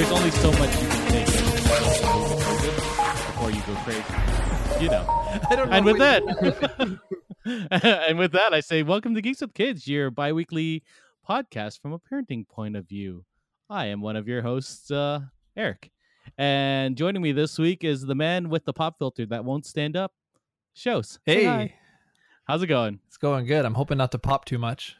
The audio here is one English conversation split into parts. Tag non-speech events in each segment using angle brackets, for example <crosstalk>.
there's only so much you can take before you go crazy. You know. I don't know. And with that, <laughs> and with that, I say, welcome to Geeks with Kids, your biweekly podcast from a parenting point of view. I am one of your hosts, uh, Eric, and joining me this week is the man with the pop filter that won't stand up. Shows. Say hi. hey, how's it going? it's going good. I'm hoping not to pop too much.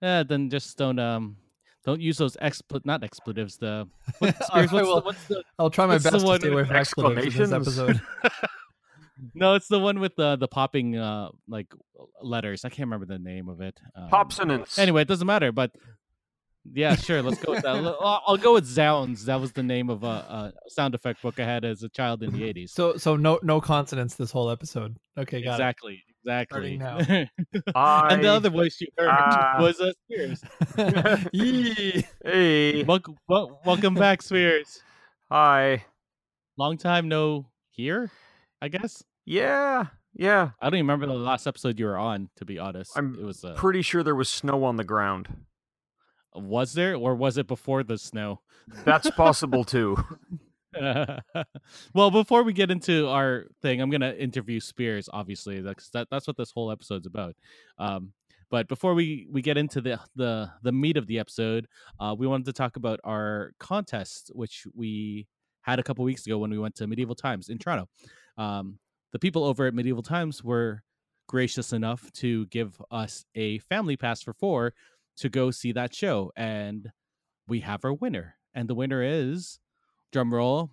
Yeah, then just don't um don't use those expl not expletives. The what, I Spears, what's, will. the, what's the I'll try my best to stay away with from expletives in this episode. <laughs> <laughs> no? It's the one with the the popping uh like letters. I can't remember the name of it. Um, Popsonance. Anyway, it doesn't matter. But yeah, sure. Let's go with that. L- I'll, I'll go with Zounds. That was the name of a, a sound effect book I had as a child in the eighties. So, so no, no consonants this whole episode. Okay, got exactly, exactly. Starting <laughs> I, and the other voice you heard Ah. was uh, Spears. <laughs> <laughs> Hey. welcome, wel- welcome back, Spears. Hi. Long time no here. I guess. Yeah. Yeah. I don't even remember the last episode you were on. To be honest, I'm it was. Uh, Pretty sure there was snow on the ground. was there, or was it before the snow? That's possible too. <laughs> well, before we get into our thing, I'm gonna interview Spears. Obviously, that's that, that's what this whole episode's about. Um, but before we we get into the the the meat of the episode, uh, we wanted to talk about our contest, which we had a couple weeks ago when we went to Medieval Times in Toronto. Um, the people over at Medieval Times were gracious enough to give us a family pass for four to go see that show, and we have our winner, and the winner is drum roll,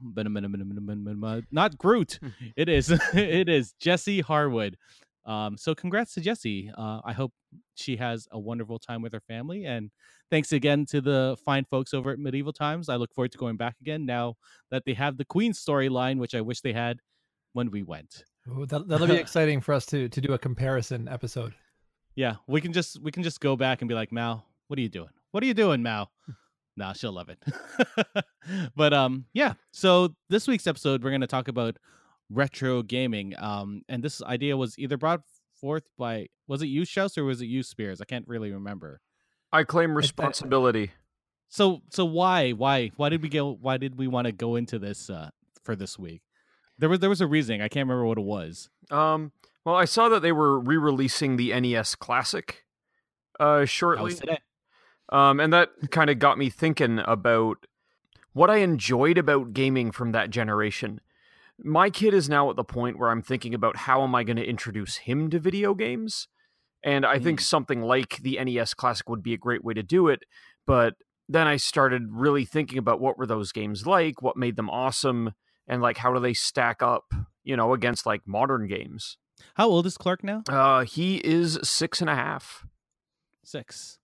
not Groot. <laughs> It is <laughs> it is Jesse Harwood. Um, so congrats to Jesse. Uh, I hope she has a wonderful time with her family, and thanks again to the fine folks over at Medieval Times. I look forward to going back again now that they have the Queen storyline, which I wish they had when we went. Ooh, that, <laughs> that'll be exciting for us to to do a comparison episode. Yeah, we can just we can just go back and be like, Mal, what are you doing? What are you doing, Mal? Nah, she'll love it. <laughs> but um, yeah. So this week's episode, we're gonna talk about retro gaming. Um, and this idea was either brought forth by was it you, Shouse, or was it you, Spears? I can't really remember. I claim responsibility. So so why why why did we go? Why did we want to go into this uh for this week? There was there was a reasoning. I can't remember what it was. Um. Well, I saw that they were re-releasing the NES Classic uh, That shortly, was today. Um, and that kind of got me thinking about what I enjoyed about gaming from that generation. My kid is now at the point where I'm thinking about how am I going to introduce him to video games, and I think something like the NES Classic would be a great way to do it. But then I started really thinking about what were those games like, what made them awesome, and like how do they stack up, you know, against like modern games. How old is Clark now? Uh, he is six and a half. Six.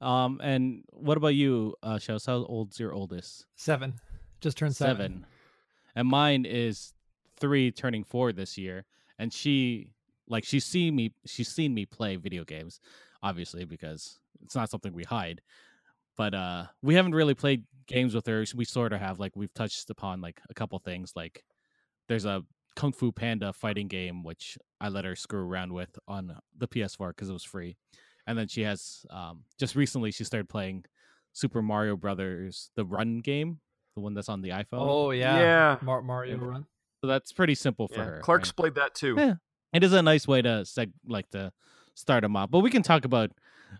Um, and what about you, uh, Schaus? How old's your oldest? Seven, just turned seven. seven. And mine is three turning four this year. And she like she's seen me she's seen me play video games, obviously, because it's not something we hide. But uh we haven't really played games with her. We sort of have like we've touched upon like a couple things like there's a Kung Fu Panda fighting game which I let her screw around with on the PS4 because it was free. And then she has um just recently she started playing Super Mario Brothers the Run game, the one that's on the iPhone. Oh yeah, Yeah. Mar- Mario Run. So that's pretty simple for Yeah, her. Clark's right? played that too. Yeah. It is a nice way to seg like to start them off. But we can talk about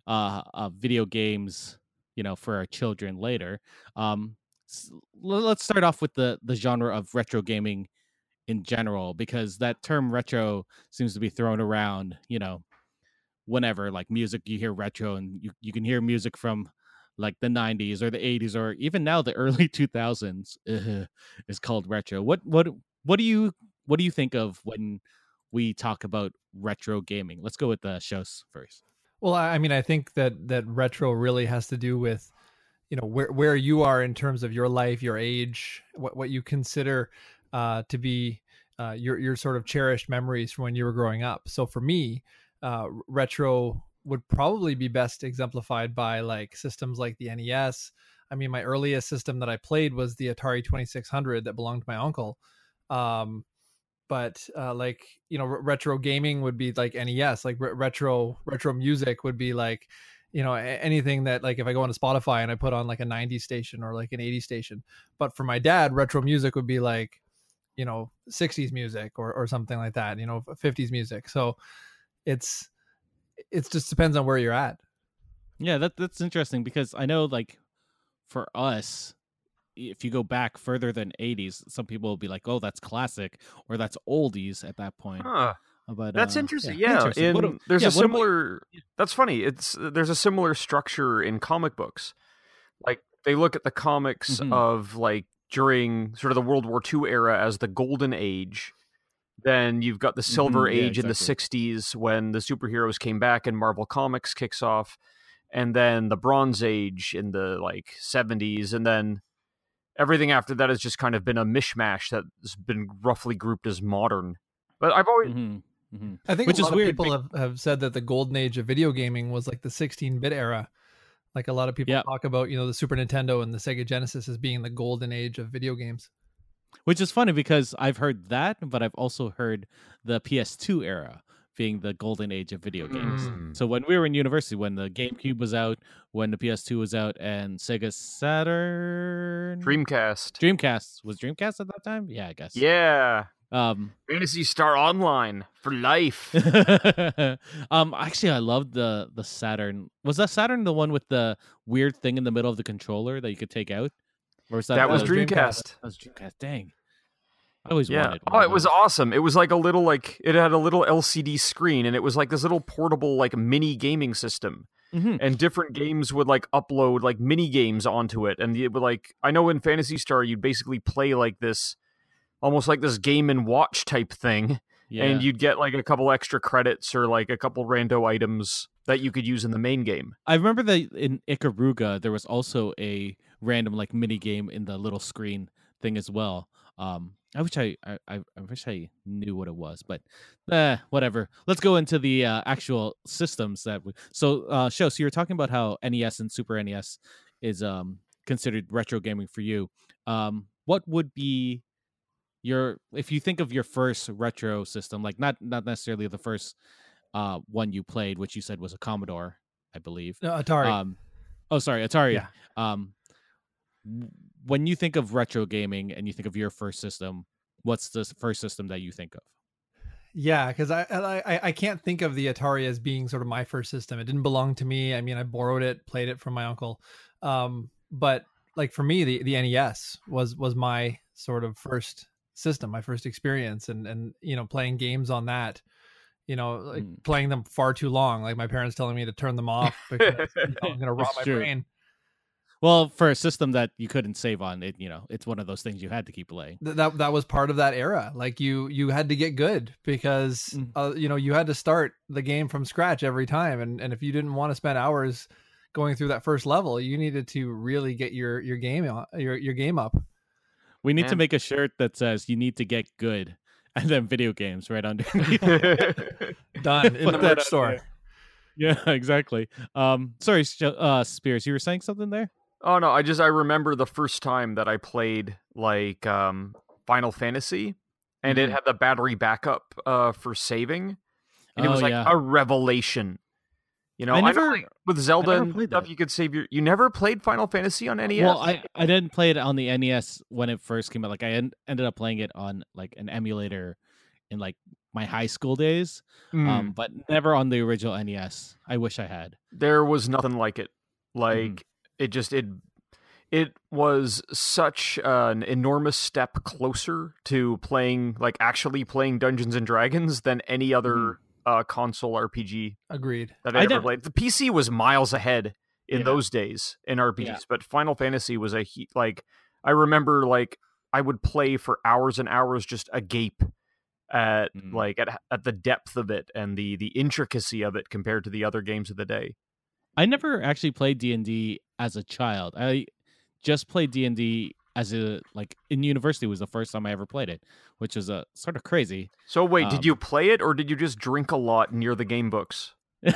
uh, uh video games, you know, for our children later. Um s- l- let's start off with the the genre of retro gaming in general because that term retro seems to be thrown around, you know, whenever like music you hear retro and you, you can hear music from like the 90s or the 80s or even now the <laughs> early 2000s uh, is called retro. What what what do you what do you think of when we talk about retro gaming? Let's go with the shows first. Well, I mean, I think that that retro really has to do with, you know, where where you are in terms of your life, your age, what what you consider uh, to be uh, your your sort of cherished memories from when you were growing up. So for me, uh, retro would probably be best exemplified by like systems like the NES. I mean, my earliest system that I played was the Atari Twenty Six Hundred that belonged to my uncle. Um, but uh, like you know, re- retro gaming would be like NES. Like re- retro retro music would be like you know anything that like if i go on spotify and i put on like a 90s station or like an 80s station but for my dad retro music would be like you know 60s music or or something like that you know 50s music so it's it just depends on where you're at yeah that that's interesting because i know like for us if you go back further than 80s some people will be like oh that's classic or that's oldies at that point Huh. but That's uh, interesting. yeah, Yeah, interesting. in- What do- there's yeah, a what do we- similar. That's funny. It's there's a similar structure in comic books. Like they look at the comics Mhm. of like during sort of the World War II era as the golden age. Then you've got the silver Mhm, yeah, age in the 60s when the superheroes came back and Marvel Comics kicks off, and then the Bronze Age in the like 70s, and then everything after that has just kind of been a mishmash that's been roughly grouped as modern. But I've always Mhm, mhm. I think Which a is lot weird of people have, have said that the golden age of video gaming was like the 16-bit era. Like a lot of people Yeah. talk about, you know, the Super Nintendo and the Sega Genesis as being the golden age of video games. Which is funny because i've heard that but i've also heard the ps2 era being the golden age of video games Mm. so when we were in university when the gamecube was out when the ps2 was out and sega saturn Dreamcast. dreamcast was dreamcast at that time yeah i guess Yeah. um Phantasy Star Online for life. <laughs> um actually i loved the the saturn was that saturn the one with the weird thing in the middle of the controller that you could take out was that that was was Dreamcast. Dreamcast. that was dreamcast dang i always Yeah. wanted Oh, it was awesome. It was like a little like it had a little LCD screen and it was like this little portable like mini gaming system. Mhm. And different games would like upload like mini games onto it and it would like I know in Phantasy Star you'd basically play like this almost like this game and watch type thing yeah. and you'd get like a couple extra credits or like a couple rando items that you could use in the main game. I remember that in Ikaruga there was also a random like mini game in the little screen thing as well. Um, I wish I, I I wish I knew what it was, but eh, whatever. Let's go into the uh, actual systems that. We, so, uh, show. So you're talking about how NES and Super NES is um considered retro gaming for you. Um, what would be your if you think of your first retro system, like not not necessarily the first uh one you played, which you said was a Commodore, I believe. No, Atari. Um, oh, sorry, Atari. Yeah. Um, when you think of retro gaming and you think of your first system, what's the first system that you think of? Yeah, because I, I I can't think of the Atari as being sort of my first system. It didn't belong to me. I mean, I borrowed it, played it from my uncle. Um, but like for me, the the NES was was my sort of first system, my first experience, and and you know playing games on that. You know, like Mm. playing them far too long. Like my parents telling me to turn them off <laughs> because you know, I'm gonna rot It's my true. brain. Well, for a system that you couldn't save on, it you know, it's one of those things you had to keep playing. Th- that that was part of that era like you you had to get good because Mm. uh, you know you had to start the game from scratch every time and and if you didn't want to spend hours going through that first level you needed to really get your your game your your game up We need to make a shirt that says "You need to get good," <laughs> and then video games right underneath. <laughs> <laughs> done in the that merch store yeah, exactly. Um, sorry, uh, Spears, you were saying something there. Oh no, I just I remember the first time that I played like um Final Fantasy and it Mhm. had the battery backup uh for saving. And it Oh, was like yeah. a revelation. You know, I I, know like, with Zelda never and stuff that. you could save your you never played Final Fantasy on NES? Well, I, I didn't play it on the NES when it first came out. Like I en- ended up playing it on like an emulator in like my high school days, Mm, um, but never on the original NES. I wish I had. there was nothing like it. Like Mm-hmm. it just it it was such an enormous step closer to playing like actually playing Dungeons and Dragons than any other Mhm. Uh console RPG agreed that I I, ever didn't- played. The PC was miles ahead in Yeah. those days in RPGs, Yeah. but Final Fantasy was a he- like I remember like I would play for hours and hours just agape at Mm. like at at the depth of it and the the intricacy of it compared to the other games of the day. I never actually played D and D as a child. I just played D and D as a like in university was the first time I ever played it, which is a sort of crazy. So wait, Um, did you play it or did you just drink a lot near the game books? <laughs>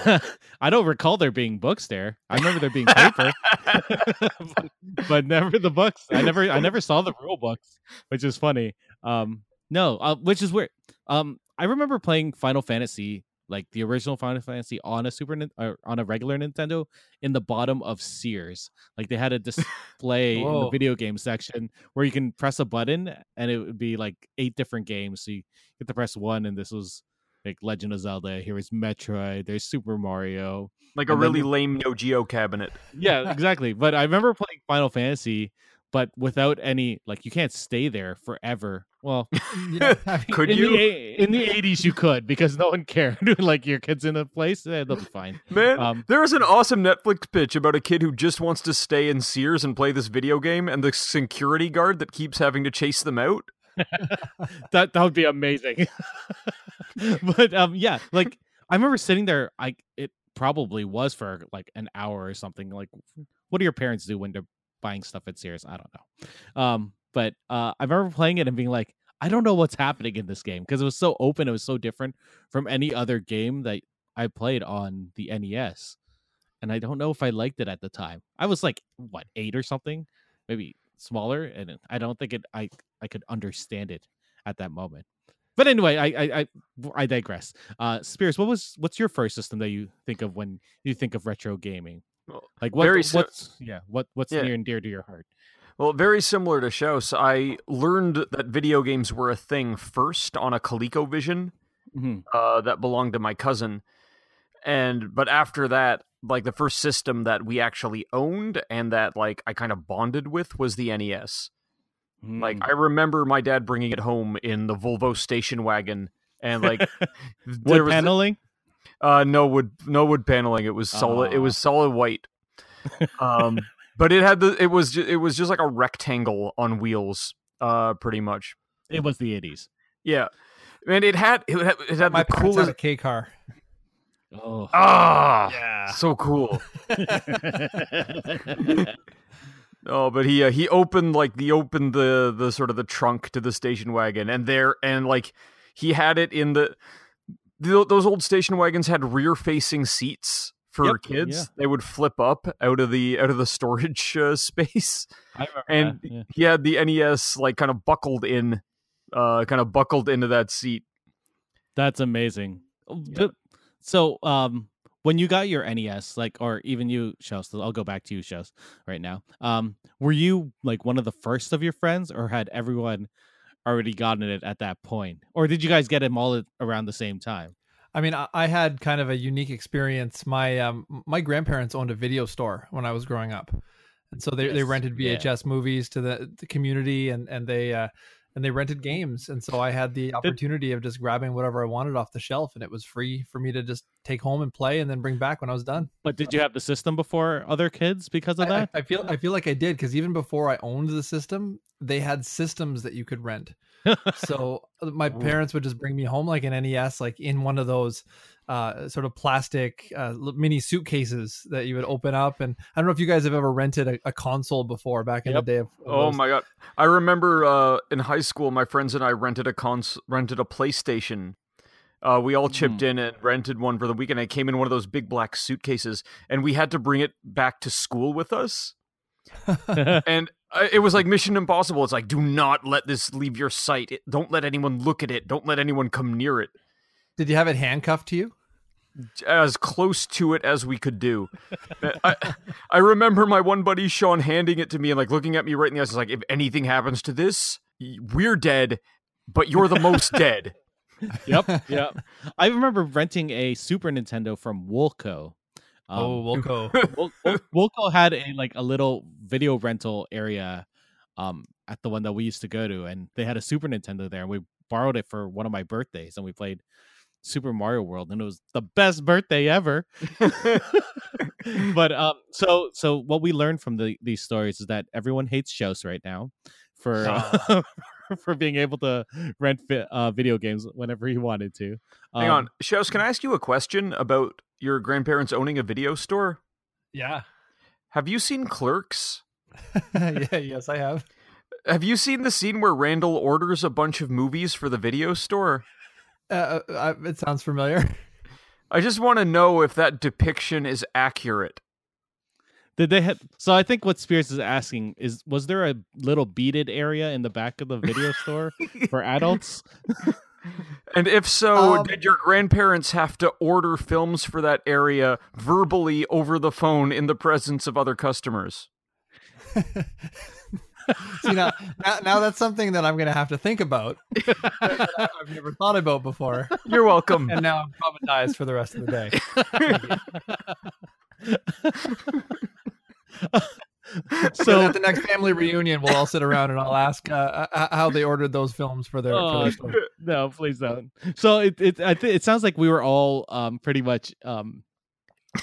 I don't recall there being books there. I remember there being paper, but, <laughs> but never the books. I never, I never saw the rule books, which is funny. Um, no, uh, which is weird. Um, I remember playing Final Fantasy like the original Final Fantasy on a Super or on a regular Nintendo in the bottom of Sears. Like they had a <laughs> display in the video game section where you can press a button and it would be like eight different games. So you get to press one, and this was like Legend of Zelda. Here is Metroid. There's Super Mario. Like a And really lame Neo Geo cabinet. Yeah, <laughs> exactly. but I remember playing Final Fantasy, but without any like you can't stay there forever. Well, <laughs> Yeah, I mean, Could in you? the in the eighties you could because no one <laughs> cared. <laughs> like your kids in a place, eh, they'll be fine. Man, Um, there's an awesome Netflix pitch about a kid who just wants to stay in Sears and play this video game, and the security guard that keeps having to chase them out. that that would be amazing. but um, yeah, like I remember sitting there. I it probably was for like an hour or something. Like, what do your parents do when they're buying stuff at Sears? I don't know. Um, but uh, I remember playing it and being like, I don't know what's happening in this game because it was so open. It was so different from any other game that I played on the NES, and I don't know if I liked it at the time. I was like, what eight or something, maybe smaller, and I don't think it. I I could understand it at that moment. But anyway, I I I, I digress. Uh, Spears, what was what's your first system that you think of when you think of retro gaming? Like what, very what's yeah what what's Yeah. near and dear to your heart? Well, very similar to Shouse, I learned that video games were a thing first on a ColecoVision Mhm. uh, that belonged to my cousin, and but after that, like the first system that we actually owned and that like I kind of bonded with was the NES. Like Mm. I remember my dad bringing it home in the Volvo station wagon, and like <laughs> wood there was paneling. uh no wood no wood paneling. It was solid. It was solid white. Um, but it had the it was ju- it was just like a rectangle on wheels. Uh, pretty much. It was the eighties. Yeah, and it had it had, it had my the parents had coolest. a K car. Oh. Ah, Yeah. so cool. <laughs> <laughs> Oh, but he uh, he opened like he opened the the sort of the trunk to the station wagon, and there and like he had it in the, those old station wagons had rear facing seats for Yep, kids. yeah. They would flip up out of the out of the storage uh, <laughs> space, and that, yeah. he had the NES like kind of buckled in, uh, kind of buckled into that seat. That's amazing. But- So, um, when you got your NES, like, or even you, Shells, I'll go back to you, Shells, right now. Um, were you like one of the first of your friends, or had everyone already gotten it at that point, or did you guys get them all at, around the same time? I mean, I, I had kind of a unique experience. My um, my grandparents owned a video store when I was growing up, and so they, they Yes, rented yeah. VHS movies to the, the community, and and they uh, and they rented games, and so I had the opportunity of just grabbing whatever I wanted off the shelf, and it was free for me to just take home and play, and then bring back when I was done. But did you have the system before other kids because of I, I, that? I feel I feel like I did because even before I owned the system, they had systems that you could rent. So uh, my parents would just bring me home like an NES, like in one of those uh, sort of plastic uh, mini suitcases that you would open up. And I don't know if you guys have ever rented a, a console before back in Yep. the day. Of, of Oh those. my god! I remember uh, in high school, my friends and I rented a cons rented a PlayStation. Uh, we all chipped in and rented one for the weekend. It came in one of those big black suitcases, and we had to bring it back to school with us. <laughs> and Uh, it was like Mission Impossible. It's like, do not let this leave your sight. It, don't let anyone look at it. Don't let anyone come near it. Did you have it handcuffed to you? As close to it as we could do. Uh, I, I remember my one buddy Sean handing it to me and like looking at me right in the eyes. He's like, if anything happens to this, we're dead, but you're the most dead. <laughs> yep, <laughs> yep. I remember renting a Super Nintendo from Woolco. Um, oh, <laughs> Wilco. Woolco <laughs> had a like a little video rental area um at the one that we used to go to and they had a Super Nintendo there and we borrowed it for one of my birthdays and we played Super Mario World and it was the best birthday ever. <laughs> but um so so what we learned from the these stories is that everyone hates Shows right now for uh, for being able to rent vi- uh, video games whenever he wanted to. Hang Um, on, Shouse, can I ask you a question about your grandparents owning a video store? yeah. Have you seen Clerks? <laughs> yeah. Yes, I have. Have you seen the scene where Randall orders a bunch of movies for the video store? Uh, uh, it sounds familiar. I just want to know if that depiction is accurate. Did they have? So I think what Spears is asking is, was there a little beaded area in the back of the video store <laughs> for adults? <laughs> And if so, Um, did your grandparents have to order films for that area verbally over the phone in the presence of other customers? <laughs> See now, now, now that's something that I'm going to have to think about. <laughs> that I've never thought about before, You're welcome. and now I'm traumatized for the rest of the day. <laughs> So so at the next family reunion, we'll all sit around and I'll ask uh, uh, how they ordered those films for their. for Oh, their <laughs> no, please don't. So it it I think it sounds like we were all um pretty much um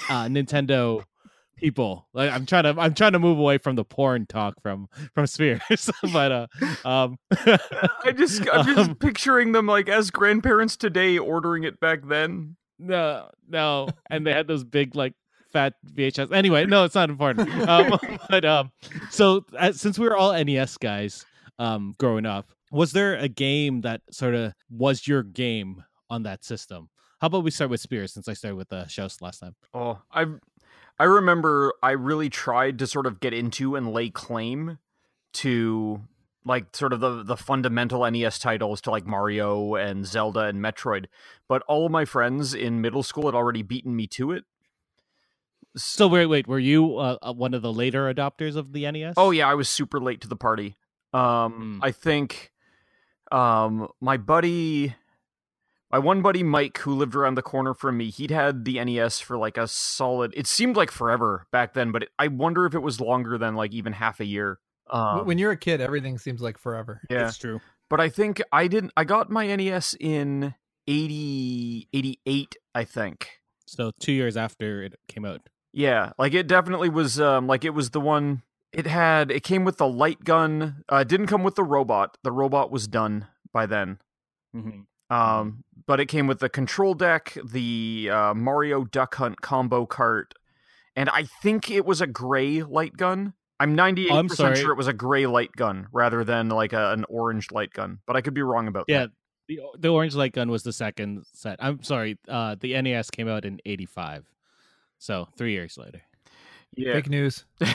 uh Nintendo people. Like I'm trying to I'm trying to move away from the porn talk from from Spears, <laughs> but uh um <laughs> I just I'm just Um, picturing them like as grandparents today ordering it back then. no no and they had those big like fat VHS. Anyway, no, it's not important. Um, <laughs> but um so uh, since we were all NES guys um growing up, was there a game that sort of was your game on that system? How about we start with Spears since I started with the shows last time? Oh, I I remember I really tried to sort of get into and lay claim to like sort of the the fundamental NES titles to like Mario and Zelda and Metroid, but all of my friends in middle school had already beaten me to it. So wait, wait, were you uh, uh, one of the later adopters of the NES? Oh yeah, I was super late to the party. Um, Mm. I think um, my buddy, my one buddy Mike, who lived around the corner from me, he'd had the NES for like a solid. It seemed like forever back then, but it, I wonder if it was longer than like even half a year. Um, when you're a kid, everything seems like forever. yeah, it's true. but I think I didn't. I got my NES in 80, 88, I think. So two years after it came out. Yeah, like it definitely was. Um, like it was the one. It had. It came with the light gun. Uh, didn't come with the robot. The robot was done by then. Mm-hmm. Um, but it came with the control deck, the uh, Mario Duck Hunt combo cart, and I think it was a gray light gun. I'm 98 I'm percent sure it was a gray light gun rather than like a, an orange light gun, but I could be wrong about Yeah, that. Yeah, the the orange light gun was the second set. I'm sorry. Uh, the NES came out in '85, so three years later. Yeah. Fake news. <laughs>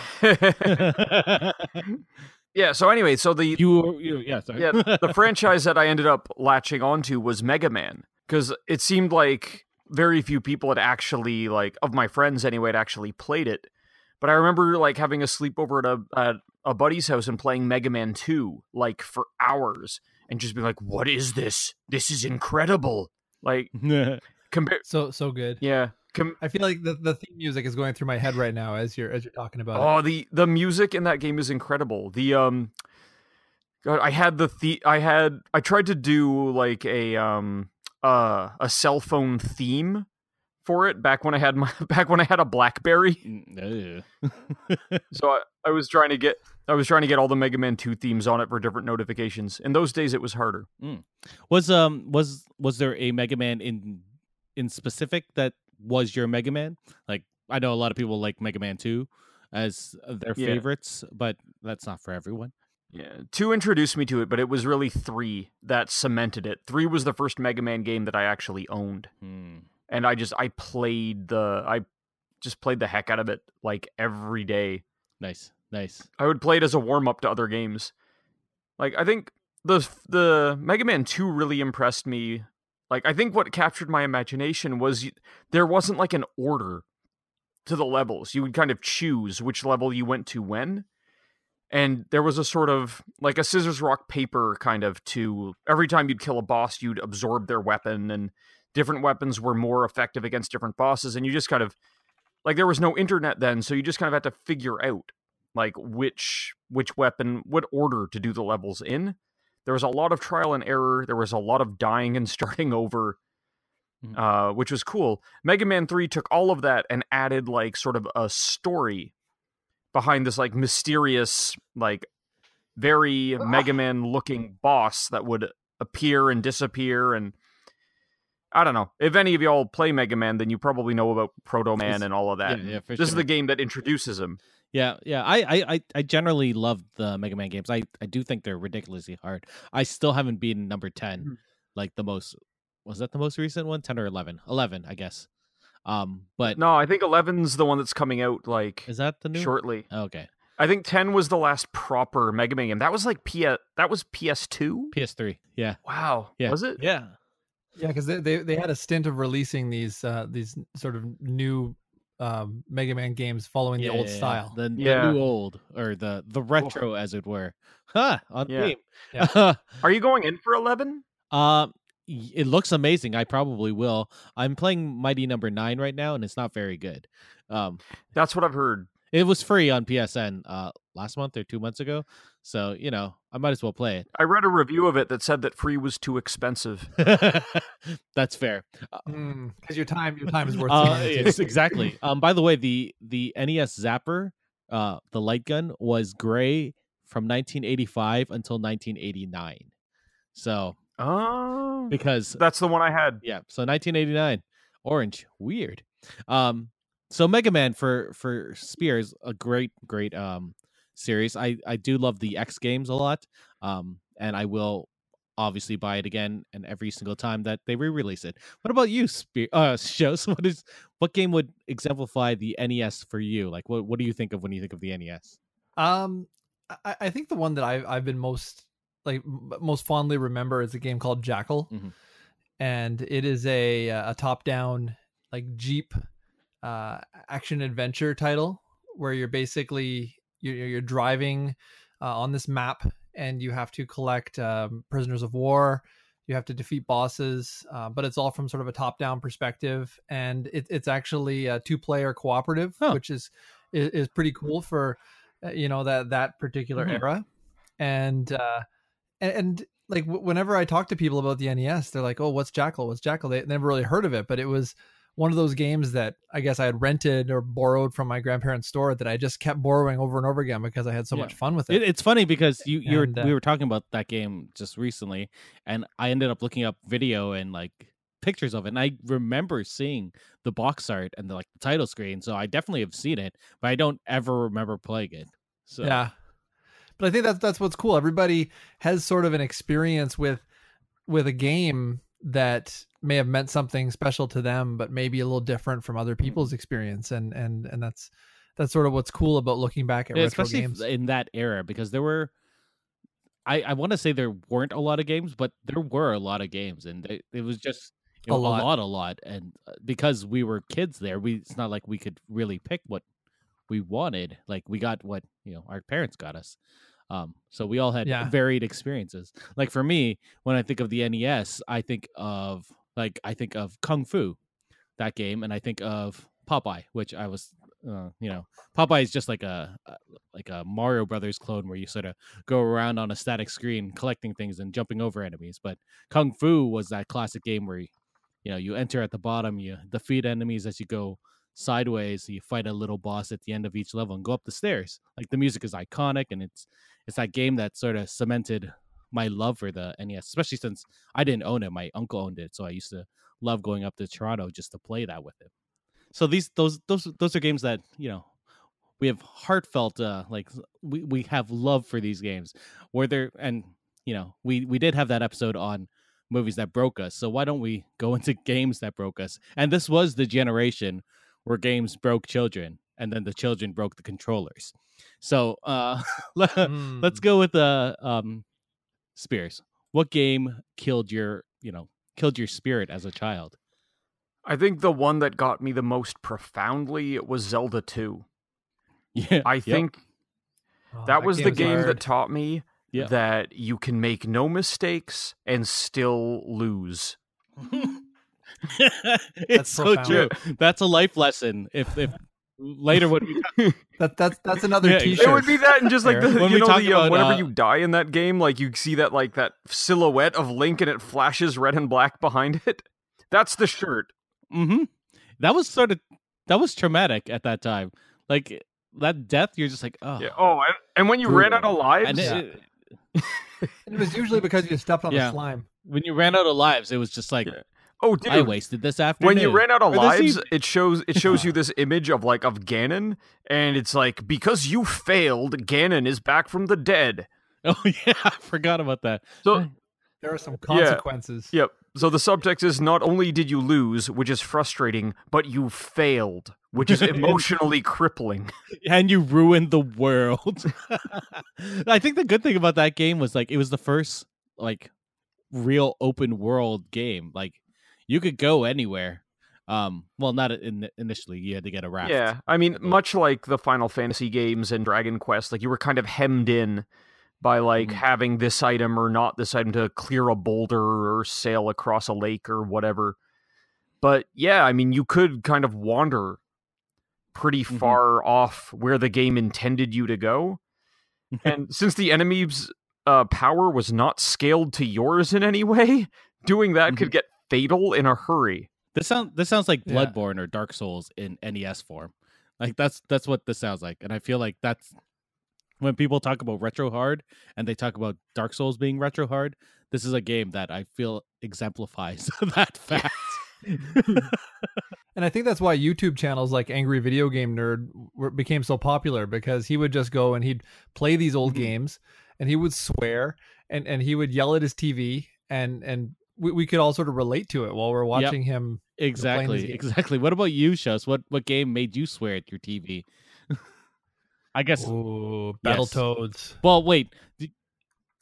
yeah. So anyway, so the you, you, yeah, sorry. yeah, the franchise that I ended up latching onto was Mega Man because it seemed like very few people had actually like of my friends anyway had actually played it. But I remember like having a sleepover at a at a buddy's house and playing Mega Man 2 like for hours and just being like, "What is this? This is incredible!" Like <laughs> compare, So so good. yeah. Com- I feel like the, the theme music is going through my head right now as you're as you're talking about it. Oh, the the music in that game is incredible. The um, God, I had the the I had I tried to do like a um uh a cell phone theme for it back when I had my <laughs> back when I had a BlackBerry. Mm, <laughs> So I, I was trying to get I was trying to get all the Mega Man 2 themes on it for different notifications. In those days it was harder. was um was was there a Mega Man in in specific that was your Mega Man? Like I know a lot of people like Mega Man Two as their Yeah. favorites, but that's not for everyone. Yeah, 2 introduced me to it, but it was really 3 that cemented it. 3 was the first Mega Man game that I actually owned. Hmm. and I just I played the I just played the heck out of it like every day. Nice, nice. I would play it as a warm up to other games. Like I think the the Mega Man 2 really impressed me. Like I think what captured my imagination was there wasn't like an order to the levels. You would kind of choose which level you went to when. And there was a sort of like a scissors rock paper kind of to every time you'd kill a boss you'd absorb their weapon and different weapons were more effective against different bosses and you just kind of like there was no internet then so you just kind of had to figure out like which which weapon what order to do the levels in there was a lot of trial and error there was a lot of dying and <laughs> starting over Mhm. uh, which was cool mega man 3 took all of that and added like sort of a story behind this like mysterious like very mega <sighs> man looking boss that would appear and disappear and I don't know. If any of y'all play Mega Man, then you probably know about Proto Man and all of that. yeah, yeah, this is the game that introduces him. Yeah, yeah. I, I, I, I generally love the Mega Man games. I, I do think they're ridiculously hard. I still haven't beaten number 10 Mhm. like the most. Was that the most recent one? Ten or eleven? Eleven, I guess. Um, but No, I think 11's the one that's coming out like is that the new? shortly. Okay. I think 10 was the last proper Mega Man game. That was like P that was PS2? PS3. Yeah. Wow. Yeah. Was it? Yeah. Yeah, because they, they they had a stint of releasing these uh, these sort of new um, Mega Man games following yeah, the old yeah, yeah. style. The, the new old or the the retro as it were. Huh, on Yeah. theme. Yeah. <laughs> Are you going in for 11? Um, y- it looks amazing. I probably will. I'm playing Mighty Number Nine right now, and it's not very good. Um, That's what I've heard. it was free on PSN uh last month or two months ago, so you know I might as well play it. I read a review of it that said that free was too expensive. <laughs> That's fair. Because your time your time is worth. Uh, some money, too. yes, exactly. Um, by the way, the the NES Zapper, uh, the light gun was gray from 1985 until 1989. So Oh. because That's the one I had. Yeah, so 1989, orange, weird. Um, so Mega Man for for Spears, a great great um series. I I do love the X games a lot. Um, and I will obviously buy it again and every single time that they re-release it. What about you, Spear? Uh, <laughs> shows. What is what game would exemplify the NES for you? Like, what what do you think of when you think of the NES? Um, I, I think the one that I've I've been most like most fondly remember is a game called Jackal, Mhm. and it is a uh, a top down like Jeep uh, action adventure title where you're basically you're, you're driving uh, on this map and you have to collect um, prisoners of war. You have to defeat bosses, uh, but it's all from sort of a top-down perspective, and it, it's actually a two-player cooperative, Huh. which is, is is pretty cool for uh, you know that that particular Mhm. era, and uh, and, and like w- whenever I talk to people about the NES, they're like, "Oh, what's Jackal? What's Jackal?" They never really heard of it, but it was one of those games that I guess I had rented or borrowed from my grandparents' store that I just kept borrowing over and over again because I had so Yeah. much fun with it. It, it's funny because you you were, uh, we were talking about that game just recently, and I ended up looking up video and like pictures of it, and I remember seeing the box art and the like the title screen. So I definitely have seen it, but I don't ever remember playing it. So Yeah. But I think that's that's what's cool. Everybody has sort of an experience with with a game that may have meant something special to them, but maybe a little different from other people's experience. And and and that's that's sort of what's cool about looking back at Yeah, retro games. in that era because there were. I, I want to say there weren't a lot of games, but there were a lot of games, and it, it was just you A lot. a lot, a lot, and uh, because we were kids there, we it's not like we could really pick what we wanted. Like we got what you know our parents got us, um, so we all had Yeah. varied experiences. Like for me, when I think of the NES, I think of like I think of Kung Fu, that game, and I think of Popeye, which I was, uh, you know, Popeye is just like a a- like a Mario Brothers clone where you sort of go around on a static screen collecting things and jumping over enemies. But Kung Fu was that classic game where you, you know you enter at the bottom, you defeat enemies as you go sideways, you fight a little boss at the end of each level and go up the stairs. Like the music is iconic, and it's it's that game that sort of cemented my love for the NES, especially since I didn't own it. My uncle owned it, so I used to love going up to Toronto just to play that with him. So these those those those are games that you know we have heartfelt uh like we we have love for these games where there and you know we we did have that episode on movies that broke us so why don't we go into <laughs> games that broke us and this was the generation where games broke children and then the children broke the controllers so uh <laughs> let, Hmm. let's go with the um spears what game killed your you know killed your spirit as a child I think the one that got me the most profoundly was Zelda 2. yeah I yep, think Oh, that was the game hard. that taught me Yeah. that you can make no mistakes and still lose. <laughs> <laughs> it's That's so profound. true. That's a life lesson. If if later when we <laughs> that that's that's another Yeah, T-shirt. It would be that, and just like the, When you know, talk the, uh, whenever uh, you die in that game, like you see that like that silhouette of Link, and it flashes red and black behind it. That's the shirt. hmm that was sort of that was traumatic at that time. Like that death, you're just like, oh, Yeah. Oh, and, and when you ran out of lives, and it, And it was usually because you stepped on Yeah. the slime. when you ran out of lives, it was just like Yeah. Oh, dude, I wasted this afternoon. when you ran out of Or lives, eve- it shows it shows you <laughs> this image of like of Ganon, and it's like because you failed, Ganon is back from the dead. oh <laughs> yeah, I forgot about that. So There are some consequences. Yep. So the subtext is not only did you lose, which is frustrating, but you failed, which is <laughs> emotionally crippling. and you ruined the world. I think the good thing about that game was like it was the first like real open world game. Like you could go anywhere. Um, well, not in, initially. You had to get a raft. Yeah, I mean, much like the Final Fantasy games and Dragon Quest, like you were kind of hemmed in by like Mhm. having this item or not this item to clear a boulder or sail across a lake or whatever. But yeah, I mean, you could kind of wander pretty Mhm. far off where the game intended you to go. and <laughs> since the enemy's uh, power was not scaled to yours in any way, <laughs> doing that could get fatal in a hurry. This sound this sounds like Yeah. Bloodborne or Dark Souls in NES form. Like that's that's what this sounds like, and I feel like that's when people talk about retro hard and they talk about Dark Souls being retro hard. This is a game that I feel exemplifies <laughs> that fact. <laughs> And I think that's why YouTube channels like Angry Video Game Nerd were, became so popular because he would just go and he'd play these old Mhm. games and he would swear and, and he would yell at his TV and and we, we could all sort of relate to it while we're watching him. exactly, exactly. What about you, Shus? What what game made you swear at your TV? <laughs> I guess. Ooh, Yes. Battletoads. Well, wait,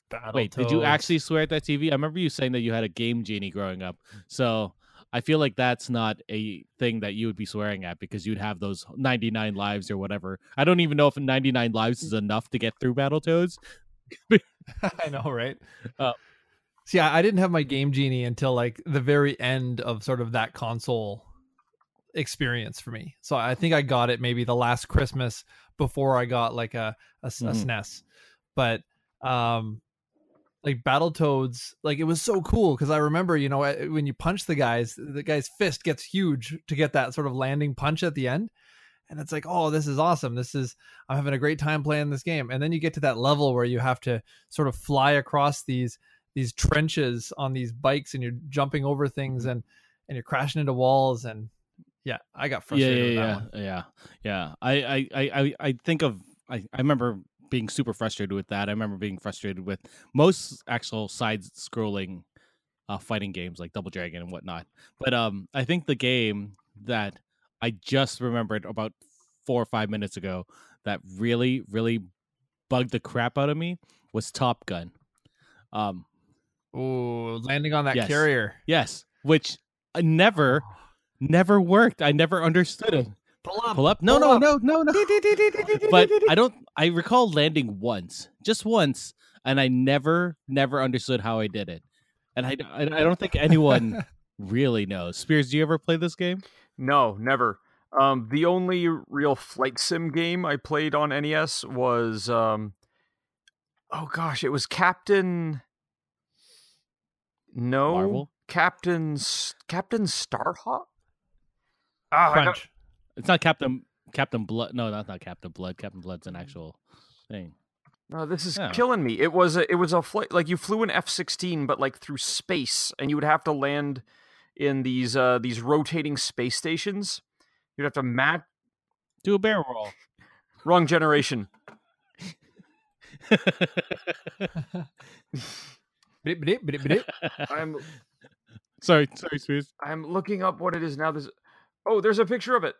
Battletoads. wait. Did you actually swear at that TV? I remember you saying that you had a game genie growing up. So I feel like that's not a thing that you would be swearing at because you'd have those 99 lives or whatever. I don't even know if 99 lives is enough to get through Battletoads. <laughs> I know, right? <laughs> Uh, See, I, I didn't have my Game Genie until like the very end of sort of that console experience for me. So I think I got it maybe the last Christmas before I got like a a, s- a. SNES. But um like Battletoads, like it was so cool because I remember, you know, eh, when you punch the guys, the guy's fist gets huge to get that sort of landing punch at the end. And it's like, oh, this is awesome. This is I'm having a great time playing this game. And then you get to that level where you have to sort of fly across these these trenches on these bikes and you're jumping over things and and you're crashing into walls and yeah, I got frustrated yeah, with that yeah, one. yeah, yeah. I, I, I, I, think of. I, I remember being super frustrated with that. I remember being frustrated with most actual side-scrolling uh, fighting games like Double Dragon and whatnot. But um, I think the game that I just remembered about four or five minutes ago that really, really bugged the crap out of me was Top Gun. Um, Ooh, landing on that Yes. carrier. yes, which I never, never worked. I never understood it. Pull up. Pull up? No, pull no, up. no, no, no. but I don't. I recall landing once, just once, and I never, never understood how I did it. And I, I, I don't think anyone <laughs> really knows. Spears, do you ever play this game? No, never. Um, the only real flight sim game I played on NES was, um, oh gosh, it was Captain. No, Marvel? Captain S- Captain Starhawk. Ah, I got- Crunch. It's not Captain Captain Blood. No, that's not Captain Blood. Captain Blood's an actual thing. No, this is Yeah. killing me. It was a, it was a flight like you flew an F sixteen, but like through space, and you would have to land in these uh these rotating space stations. You'd have to match Do a barrel roll. <laughs> wrong generation. <laughs> <laughs> I'm sorry, sorry, Spears. I'm looking up what it is now. There's oh, there's a picture of it.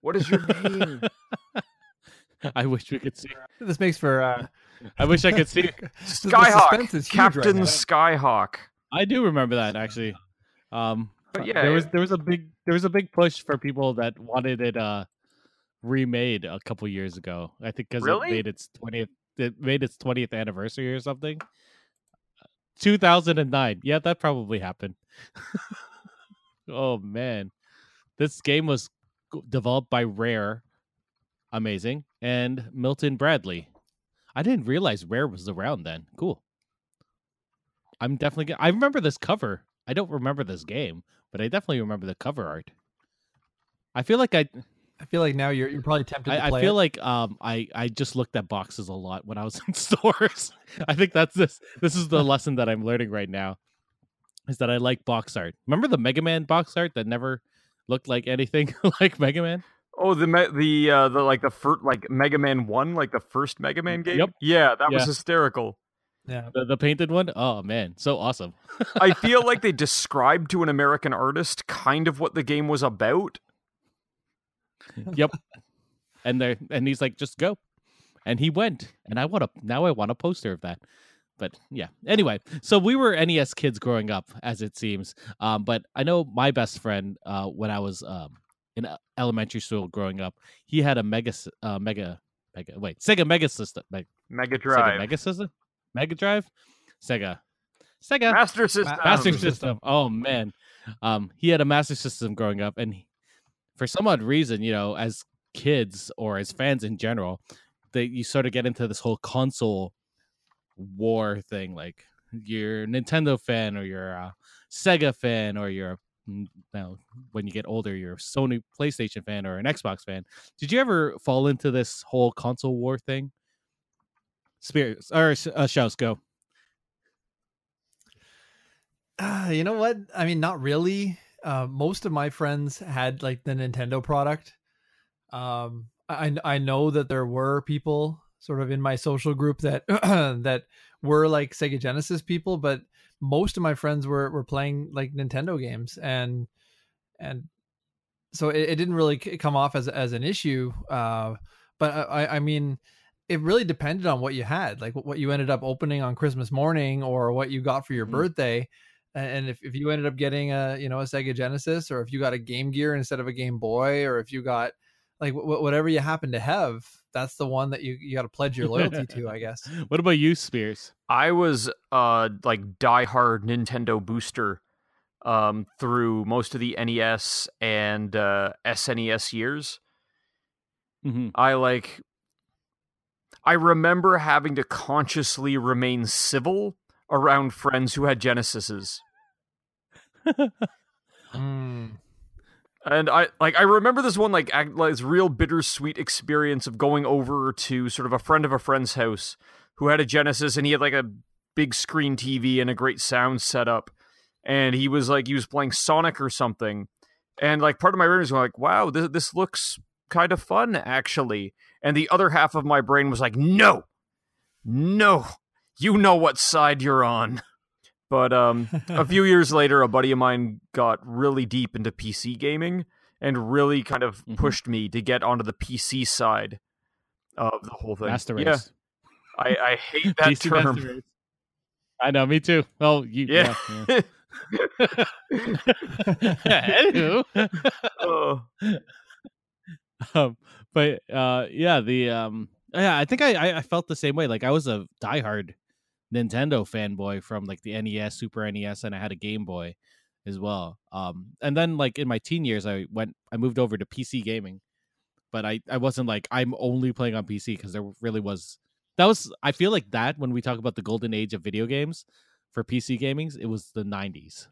What is your name? <laughs> I wish we could see. this makes for uh I wish I could see. the- <laughs> the Skyhawk. suspense is huge right Captain. Skyhawk. I do remember that actually. Um, But yeah, there was there was a big there was a big push for people that wanted it uh remade a couple years ago. I think because Really? it made its twentieth it made its twentieth anniversary or something. Two thousand and nine. Yeah, that probably happened. <laughs> oh man, this game was developed by Rare, amazing, and Milton Bradley. I didn't realize Rare was around then. Cool. I'm definitely. I remember this cover. I don't remember this game, but I definitely remember the cover art. I feel like I. I feel like now you're you're probably tempted to I, play I feel it. like um I I just looked at boxes a lot when I was <laughs> in stores. I think that's this. This is the <laughs> lesson that I'm learning right now, is that I like box art. Remember the Mega Man box art that never looked like anything <laughs> like Mega Man? Oh, the me- the uh, the like the first like Mega Man One, like the first Mega Man game. Yep. Yeah, that was hysterical. Yeah. The, the painted one. Oh man, so awesome. I feel like they described to an American artist kind of what the game was about. <laughs> yep. And there, and he's like, just go, and he went, and I want to now. I want a poster of that. But yeah. Anyway, so we were NES kids growing up, as it seems. Um, but I know my best friend, uh, when I was um in elementary school growing up, he had a mega, uh, mega, mega. Wait, Sega Mega System, Meg- Mega Sega Drive, Mega System, Mega Drive, Sega, Sega Master System. Master System. System. Oh man, um, he had a Master System growing up, and he- for some odd reason, you know, as kids or as fans in general, that you sort of get into this whole console war thing. Like you're a Nintendo fan, or you're a Sega fan, or you're now when you get older, you're a Sony PlayStation fan or an Xbox fan. Did you ever fall into this whole console war thing? Spirits or uh, go. Uh, you know what? I mean, not really. Uh, most of my friends had like the Nintendo product. Um, I I know that there were people sort of in my social group that <clears throat> that were like Sega Genesis people, but most of my friends were were playing like Nintendo games, and and so it, it didn't really come off as as an issue. Uh, but I I mean, it really depended on what you had, like what you ended up opening on Christmas morning or what you got for your Mm. birthday. And if, if you ended up getting a you know a Sega Genesis or if you got a Game Gear instead of a Game Boy or if you got like wh- whatever you happen to have, that's the one that you, you got to pledge your loyalty <laughs> to, I guess. What about you, Spears? I was uh like diehard Nintendo booster um through most of the NES and uh SNES years. hmm I like I remember having to consciously remain civil around friends who had Genesises. Mm. And I like I remember this one like act, like this real bittersweet experience of going over to sort of a friend of a friend's house who had a Genesis and he had like a big screen TV and a great sound setup. And he was like he was playing Sonic or something. And like part of my brain was like wow this this looks kind of fun actually. And the other half of my brain was like no! No you know what side you're on but um a <laughs> few years later, a buddy of mine got really deep into PC gaming and really kind of Mhm. pushed me to get onto the PC side of the whole thing. Master Yeah, race. I, I hate <laughs> that PC Master term. race. I know, me too. Oh, you. Yeah. Yeah. yeah. <laughs> Anywho. Oh, um, but uh, yeah, the um, yeah, I think I, I I felt the same way. Like I was a diehard Nintendo fanboy from like the NES, Super NES, and I had a Game Boy as well. Um, and then like in my teen years, I went, I moved over to PC gaming, but I I wasn't like I'm only playing on PC because there really was that was I feel like that when we talk about the golden age of video games for PC gamings, it was the 90s,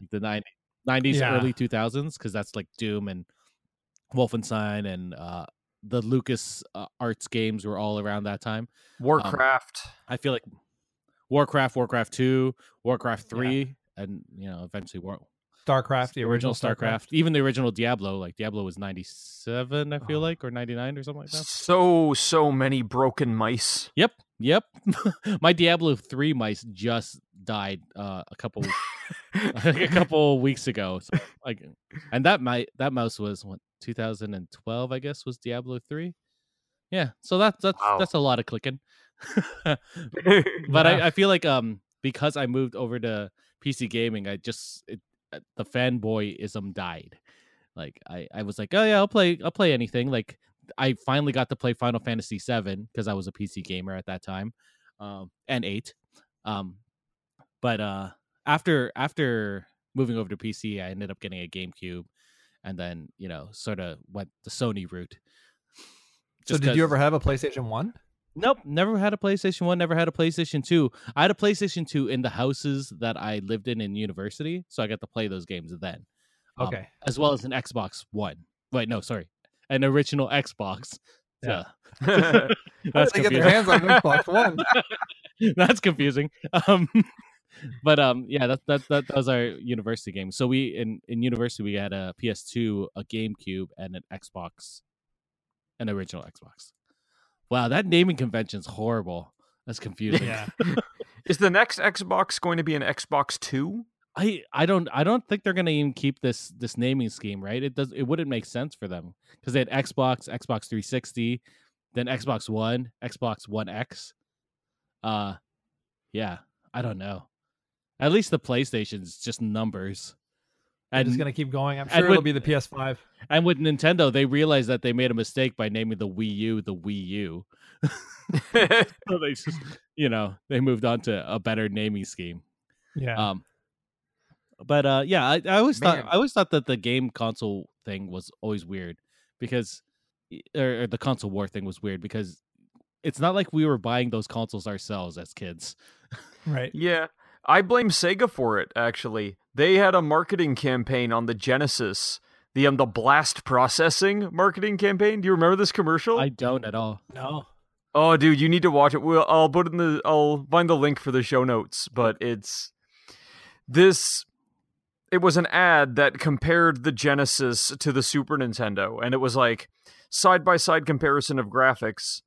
like the 90s, 90s Yeah. early 2000s, because that's like Doom and Wolfenstein and uh, the Lucas uh, Arts games were all around that time. Warcraft. I feel like Warcraft, Warcraft Two, Warcraft Three, and you know eventually War- Starcraft, the original StarCraft, even the original Diablo. Like Diablo was ninety seven, I feel Oh. like, or ninety nine or something like that. so so many broken mice. Yep, yep. <laughs> My Diablo three mice just died uh, a couple <laughs> <laughs> a couple weeks ago. So, like, and that might that mouse was what 2012, I guess, was Diablo three. Yeah, so that's that's Wow. that's a lot of clicking. <laughs> <laughs> but Yeah. I, I feel like um because I moved over to PC gaming, I just it, uh, the fanboyism died. Like I I was like, oh yeah, I'll play I'll play anything. Like I finally got to play Final Fantasy VII because I was a PC gamer at that time, um, and eight. Um, but uh, after after moving over to PC, I ended up getting a GameCube, and then you know sort of went the Sony route. So did you ever have a PlayStation One? Nope, never had a PlayStation 1, never had a PlayStation 2. I had a PlayStation 2 in the houses that I lived in in university, so I got to play those games then. Um, Okay. as well as an Xbox 1. Wait, no, sorry. An original Xbox. Yeah. Yeah. <laughs> <laughs> That's they get confusing. their hands on Xbox One. <laughs> That's confusing. Um but um yeah, that, that that that was our university game. So we in in university we had a PS2, a GameCube and an Xbox an original Xbox. Wow, that naming convention's horrible. That's confusing. Yeah. <laughs> Is the next Xbox going to be an Xbox Two? I I don't I don't think they're gonna even keep this this naming scheme, right? It does it wouldn't make sense for them because they had Xbox, Xbox 360, then Xbox One, Xbox One X. Uh, yeah, I don't know. At least the PlayStation's just numbers. I'm And just gonna keep going. I'm and sure it'll be the PS5. and with Nintendo, they realized that they made a mistake by naming the Wii U the Wii U. <laughs> <laughs> So they just, you know, they moved on to a better naming scheme. Yeah. Um, but uh, yeah, I, I always thought I always thought that the game console thing was always weird because, or, or the console war thing was weird because it's not like we were buying those consoles ourselves as kids. right. yeah, I blame Sega for it. Actually, they had a marketing campaign on the Genesis, the um, the blast processing marketing campaign. Do you remember this commercial? I don't at all. No. Oh, dude, you need to watch it. We'll, I'll put in the. I'll find the link for the show notes. But it's this. It was an ad that compared the Genesis to the Super Nintendo, and it was like side by side comparison of graphics.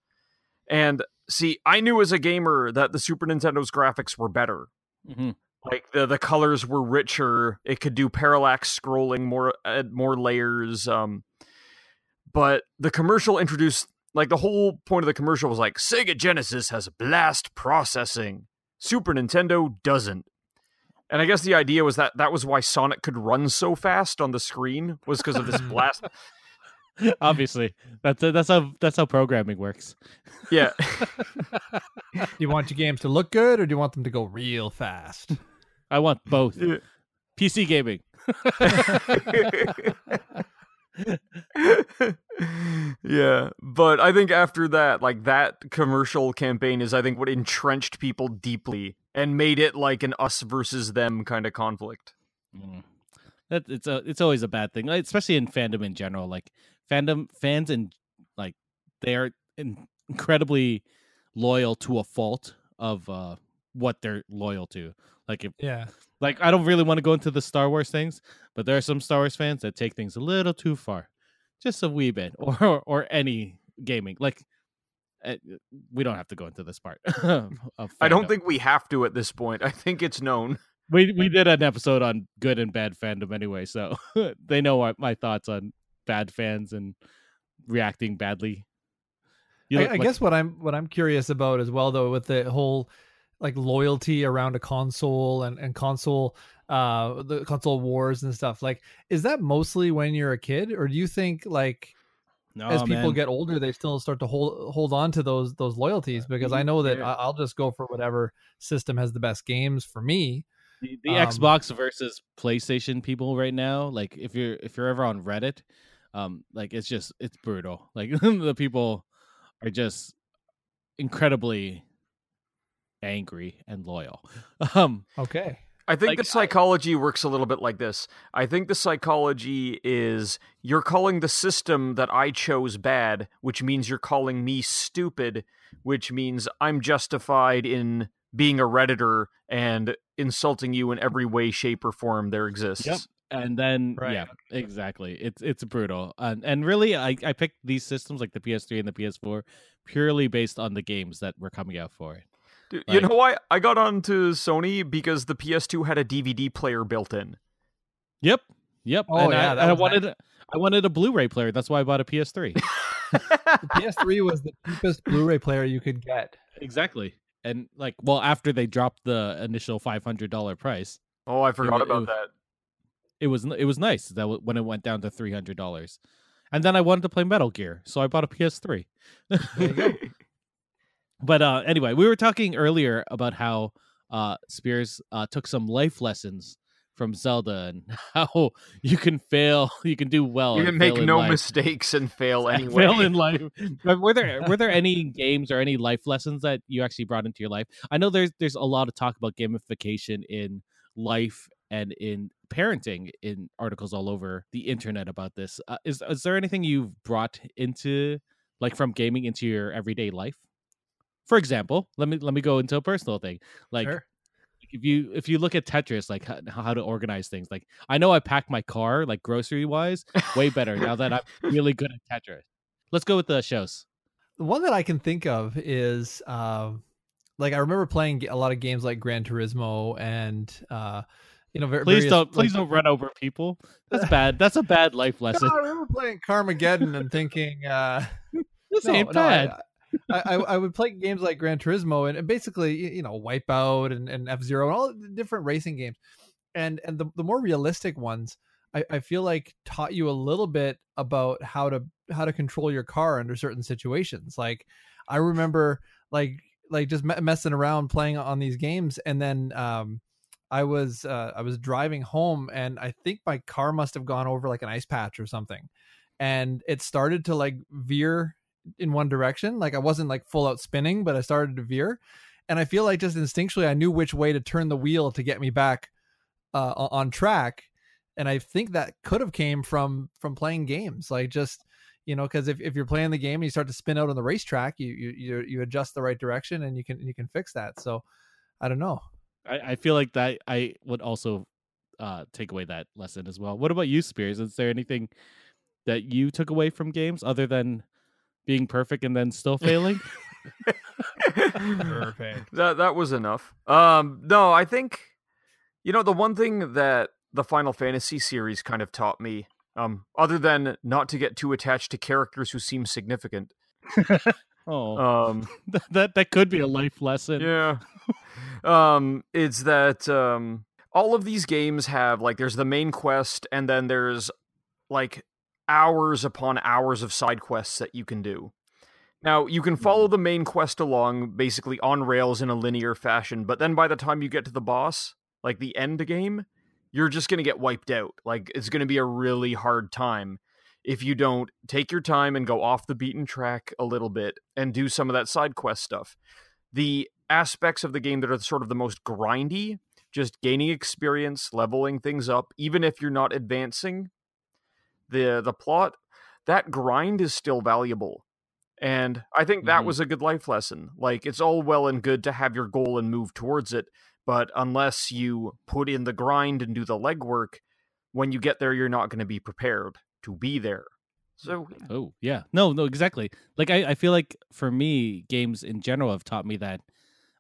And see, I knew as a gamer that the Super Nintendo's graphics were better. Mhm. Like the the colors were richer. It could do parallax scrolling, more uh, more layers. Um, but the commercial introduced like the whole point of the commercial was like Sega Genesis has blast processing, Super Nintendo doesn't. And I guess the idea was that that was why Sonic could run so fast on the screen was because of this <laughs> blast. <laughs> Obviously, that's that's how that's how programming works. Yeah. <laughs> Do you want your games to look good or do you want them to go real fast? I want both. PC gaming. <laughs> yeah, but I think after that, like that commercial campaign is, I think, what entrenched people deeply and made it like an us versus them kind of conflict. Mm. That it's a it's always a bad thing, especially in fandom in general. Like fandom fans and like they are in- incredibly loyal to a fault of uh what they're loyal to. Like if Yeah. like I don't really want to go into the Star Wars things, but there are some Star Wars fans that take things a little too far, just a wee bit, or <laughs> or, or any gaming. Like uh, we don't have to go into this part. <laughs> of I don't think we have to at this point. I think it's known. we we did an episode on good and bad fandom anyway, so <laughs> they know what my thoughts on bad fans and reacting badly. I, like- guess what I'm what I'm curious about as well though with the whole like loyalty around a console and, and console uh the console wars and stuff like is that mostly when you're a kid or do you think like no, as people man. get older they still start to hold hold on to those those loyalties because I know that I'll just go for whatever system has the best games for me the, the um, Xbox versus PlayStation people right now, like if you're if you're ever on Reddit, um, like it's just it's brutal. Like <laughs> the people are just incredibly angry and loyal. <laughs> Um, okay I think Like, the psychology works a little bit like this. I think the psychology is you're calling the system that I chose bad, which means you're calling me stupid, which means I'm justified in being a redditor and insulting you in every way, shape, or form there exists. Yep. And then Right. yeah, exactly. It's it's brutal. And and really, I I picked these systems like the PS3 and the PS4 purely based on the games that were coming out for it. Dude, you know why I got onto Sony because the PS2 had a DVD player built in. Yep. Yep. Oh, and yeah, I, that and I was wanted a- I wanted a Blu-ray player. That's why I bought a PS3. <laughs> the PS3 was the cheapest Blu-ray player you could get exactly. And like, well, after they dropped the initial five hundred dollar price, Oh, I forgot it about was- that. It was it was nice that w- when it went down to three hundred dollars. And then I wanted to play Metal Gear, so I bought a PS3. There you go. <laughs> But uh, anyway, we were talking earlier about how uh, Spears uh, took some life lessons from Zelda and <laughs> how you can fail, you can do well, you can make no life. mistakes and fail <laughs> anyway. fail in life. Were there were there any games or any life lessons that you actually brought into your life? I know there's there's a lot of talk about gamification in life and in parenting in articles all over the internet about this. Uh, is is there anything you've brought into like from gaming into your everyday life? For example, let me let me go into a personal thing. Like Sure. if you if you look at Tetris, like how, how to organize things. Like I know I pack my car like grocery wise way better now that I'm <laughs> really good at Tetris. Let's go with the shows. The one that I can think of is um, like I remember playing a lot of games like Gran Turismo and uh, you know, please don't please like, don't run over people. That's bad. That's a bad life lesson. No, I remember playing Carmageddon and thinking, uh, <laughs> this no, ain't no, bad. I, I, I would play games like Gran Turismo and, and basically, you know, Wipeout and, and F Zero and all the different racing games, and and the the more realistic ones, I, I feel like taught you a little bit about how to how to control your car under certain situations. Like, I remember like like just messing around playing on these games, and then um, I was uh, I was driving home, and I think my car must have gone over like an ice patch or something, and it started to like veer in one direction. Like I wasn't like full out spinning, but I started to veer. And I feel like just instinctually I knew which way to turn the wheel to get me back uh, on track. And I think that could have came from from playing games, like just you know, because if, if you're playing the game and you start to spin out on the racetrack, you you you adjust the right direction and you can you can fix that. So I don't know. I, I feel like that I would also uh, take away that lesson as well. What about you, Spears? Is there anything that you took away from games other than being perfect and then still failing. <laughs> Perfect. That that was enough. Um, no, I think you know the one thing that the Final Fantasy series kind of taught me, um, other than not to get too attached to characters who seem significant. <laughs> oh, Um, <laughs> that that could be a life lesson. yeah. <laughs> um, it's that um, all of these games have like there's the main quest, and then there's like hours upon hours of side quests that you can do. Now, you can follow the main quest along basically on rails in a linear fashion, but then by the time you get to the boss, like the end game, you're just going to get wiped out. Like it's going to be a really hard time if you don't take your time and go off the beaten track a little bit and do some of that side quest stuff. The aspects of the game that are sort of the most grindy, just gaining experience, leveling things up, even if you're not advancing, the the plot that grind is still valuable and i think that mm-hmm. was a good life lesson like it's all well and good to have your goal and move towards it but unless you put in the grind and do the legwork when you get there you're not going to be prepared to be there so oh yeah no no exactly like I, I feel like for me games in general have taught me that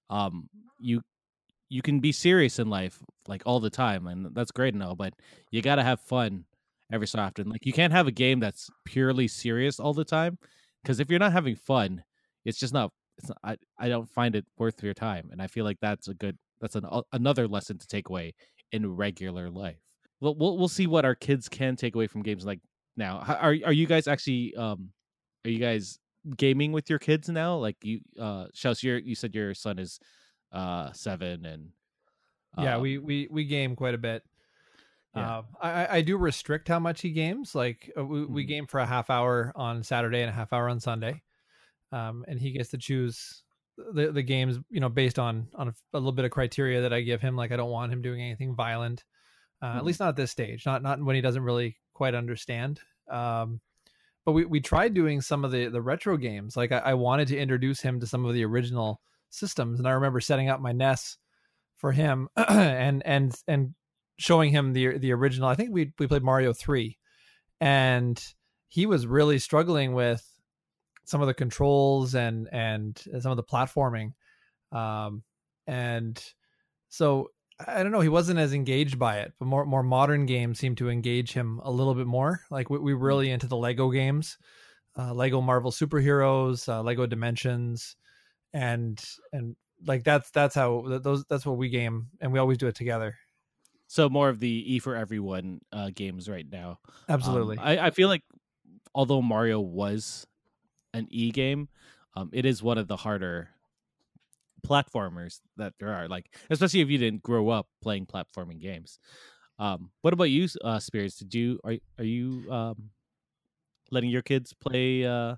um you you can be serious in life like all the time and that's great and all but you got to have fun every so often. Like you can't have a game that's purely serious all the time because if you're not having fun, it's just not. It's not, I I don't find it worth your time, and I feel like that's a good that's an another lesson to take away in regular life. Well, we'll we'll see what our kids can take away from games like now. Are are you guys actually um are you guys gaming with your kids now? Like you uh Shells, you you said your son is uh seven and yeah, um, we we we game quite a bit. Yeah. Uh, I, I do restrict how much he games. Like uh, we, mm-hmm. we game for a half hour on Saturday and a half hour on Sunday, um, and he gets to choose the the games. You know, based on on a, a, little bit of criteria that I give him. Like I don't want him doing anything violent, uh, mm-hmm. at least not at this stage. Not not when he doesn't really quite understand. Um, but we we tried doing some of the the retro games. Like I, I wanted to introduce him to some of the original systems, and I remember setting up my NES for him <clears throat> and and and showing him the the original. I think we we played Mario three, and he was really struggling with some of the controls and and some of the platforming, um, and so I don't know. He wasn't as engaged by it, but more more modern games seem to engage him a little bit more. Like we, we hmm. really into the Lego games, uh, Lego Marvel superheroes, uh, Lego Dimensions, and and like that's that's how those that's what we game, and we always do it together. So more of the E for everyone uh, games right now. Absolutely. Um, I, I feel like although Mario was an E game, um, it is one of the harder platformers that there are. Like especially if you didn't grow up playing platforming games. Um, what about you, uh, Spears? Did you are are you um, letting your kids play uh,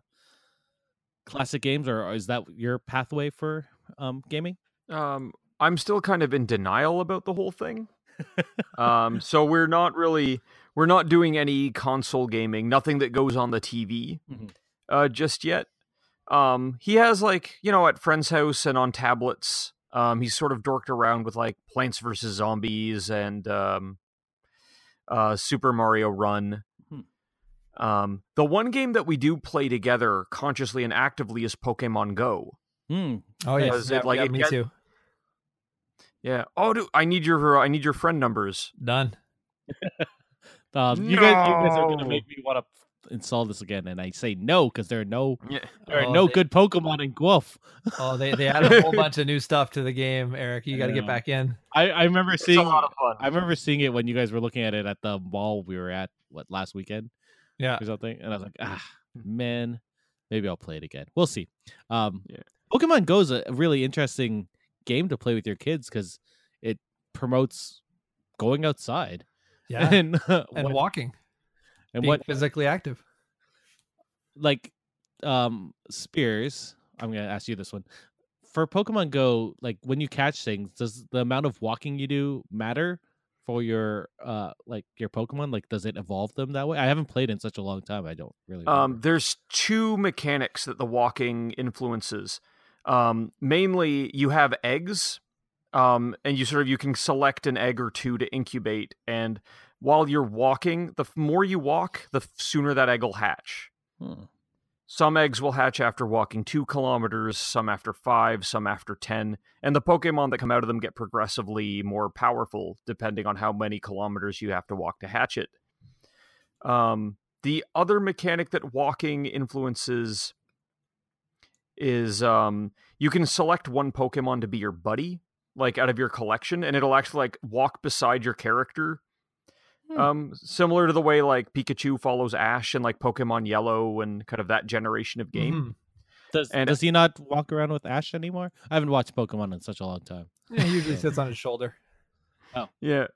classic games, or is that your pathway for um, gaming? Um, I'm still kind of in denial about the whole thing <laughs> um, so we're not really we're not doing any console gaming, nothing that goes on the TV mm-hmm. uh, just yet. Um, he has like you know at friend's house and on tablets. Um, he's sort of dorked around with like Plants vs Zombies and um, uh, Super Mario Run. Hmm. Um, the one game that we do play together consciously and actively is Pokemon Go. Hmm. Oh yeah, Because yeah, it, like, yeah, it me get- too. Yeah. Oh, dude, I need your I need your friend numbers. Done. Um, <laughs> you guys, you guys are gonna make me want to install this again, and I say no because there are no Yeah. there are Oh, no they- good Pokemon in Guelph. Oh, they they added a whole <laughs> bunch of new stuff to the game, Eric. You got to get back in. I, I remember It's seeing a lot of fun. I remember seeing it when you guys were looking at it at the mall we were at what last weekend Yeah. or something, and I was like, ah, man, maybe I'll play it again. We'll see. Um, Yeah. Pokemon Go is a really interesting game to play with your kids because it promotes going outside Yeah. <laughs> and and what- walking, and being what physically active. like um spears i'm gonna ask you this one for pokemon go like when you catch things does the amount of walking you do matter for your uh like your pokemon like does it evolve them that way i haven't played in such a long time i don't really Um, there's two mechanics that the walking influences. Um, mainly, you have eggs, um, and you sort of you can select an egg or two to incubate. And while you're walking, the more you walk, the sooner that egg will hatch. Hmm. Some eggs will hatch after walking two kilometers, some after five, some after 10. And the Pokemon that come out of them get progressively more powerful depending on how many kilometers you have to walk to hatch it. Um, the other mechanic that walking influences is um, you can select one Pokemon to be your buddy, like out of your collection, and it'll actually like walk beside your character Hmm. um, similar to the way like Pikachu follows Ash and like Pokemon Yellow and kind of that generation of game. Mhm. does, and- does he not walk around with ash anymore i haven't watched pokemon in such a long time Yeah, he usually sits on his shoulder. Oh. Yeah,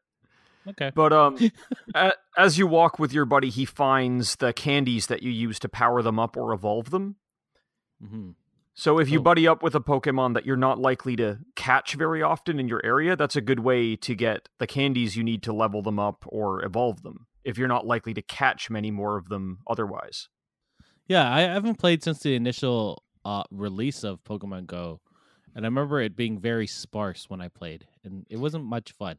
okay but um, <laughs> a- as you walk with your buddy, he finds the candies that you use to power them up or evolve them. hmm So if you Oh. buddy up with a Pokemon that you're not likely to catch very often in your area, that's a good way to get the candies you need to level them up or evolve them. If you're not likely to catch many more of them otherwise. Yeah, I haven't played since the initial uh, release of Pokemon Go, and I remember it being very sparse when I played, and it wasn't much fun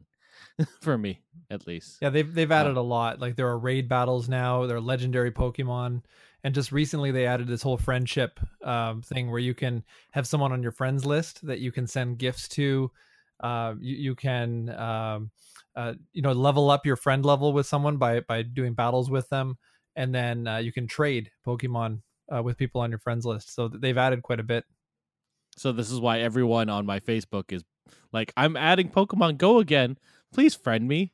<laughs> for me, at least. Yeah, they've they've added a lot. Like there are raid battles now. There are legendary Pokemon, and just recently they added this whole friendship um, thing where you can have someone on your friends list that you can send gifts to. Uh, you you can um, uh, you know level up your friend level with someone by by doing battles with them, and then uh, you can trade Pokemon uh, with people on your friends list. So they've added quite a bit. So this is why everyone on my Facebook is like, "I'm adding Pokemon Go again. Please friend me."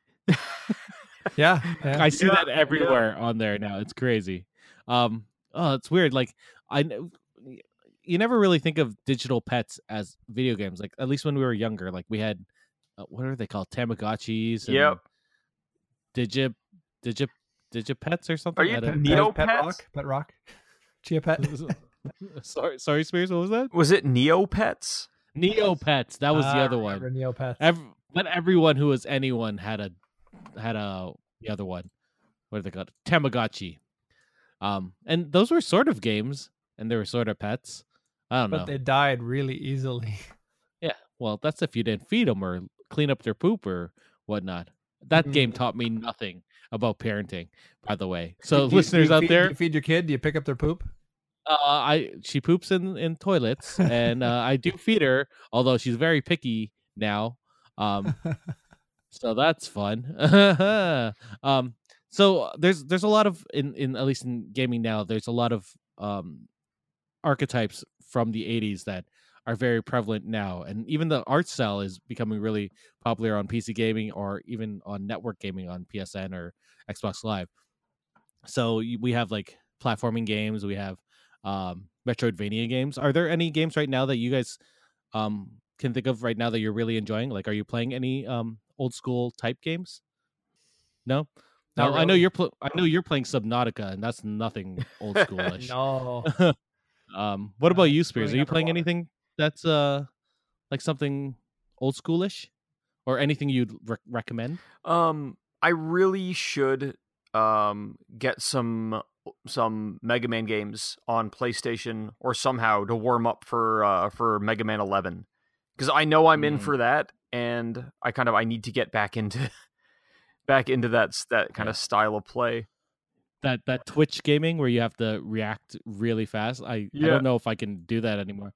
Yeah, <laughs> yeah. I see Yeah, that everywhere on there now. It's crazy. Um, oh, it's weird. Like I, kn- you never really think of digital pets as video games. Like at least when we were younger, like we had, uh, what are they called? Tamagotchis. And Yep. Digi, digi, digipets or something. you I don't- Neo Pet Pets? Rock, Pet Rock, Chia Pet. <laughs> sorry, sorry, Spears. What was that? Was it Neopets? Neopets. That was the Ah, other remember one. Neopets. Ev- but everyone who was anyone had a had a the other one. What are they called? Tamagotchi. Um, and those were sort of games, and they were sort of pets. I don't but know. But they died really easily. <laughs> Yeah, well, that's if you didn't feed them or clean up their poop or whatnot. That game Mm. taught me nothing about parenting, by the way. So, Do you- do listeners you out feed, there, do you feed your kid? Do you pick up their poop? uh, I she poops in in toilets, and uh, I do feed her, although she's very picky now. Um, <laughs> so that's fun. <laughs> um, so there's there's a lot of in in at least in gaming now. There's a lot of um archetypes from the 80s that are very prevalent now, and even the art style is becoming really popular on PC gaming or even on network gaming on PSN or Xbox Live. So we have like platforming games, we have um Metroidvania games. Are there any games right now that you guys um can think of right now that you're really enjoying? Like, are you playing any um old school type games? No. Not Now, I know you're pl- I know you're playing Subnautica, and that's nothing old <laughs> schoolish. no. <laughs> Um, what about you, Spears? Are you playing underwater. anything that's uh like something old schoolish, or anything you'd re- recommend? Um, I really should um get some some Mega Man games on PlayStation or somehow to warm up for uh for Mega Man 11 because I know I'm in Mm. for that and I kind of I need to get back into back into that that kind Yeah. of style of play. That that Twitch gaming where you have to react really fast. I, I don't know if I can do that anymore.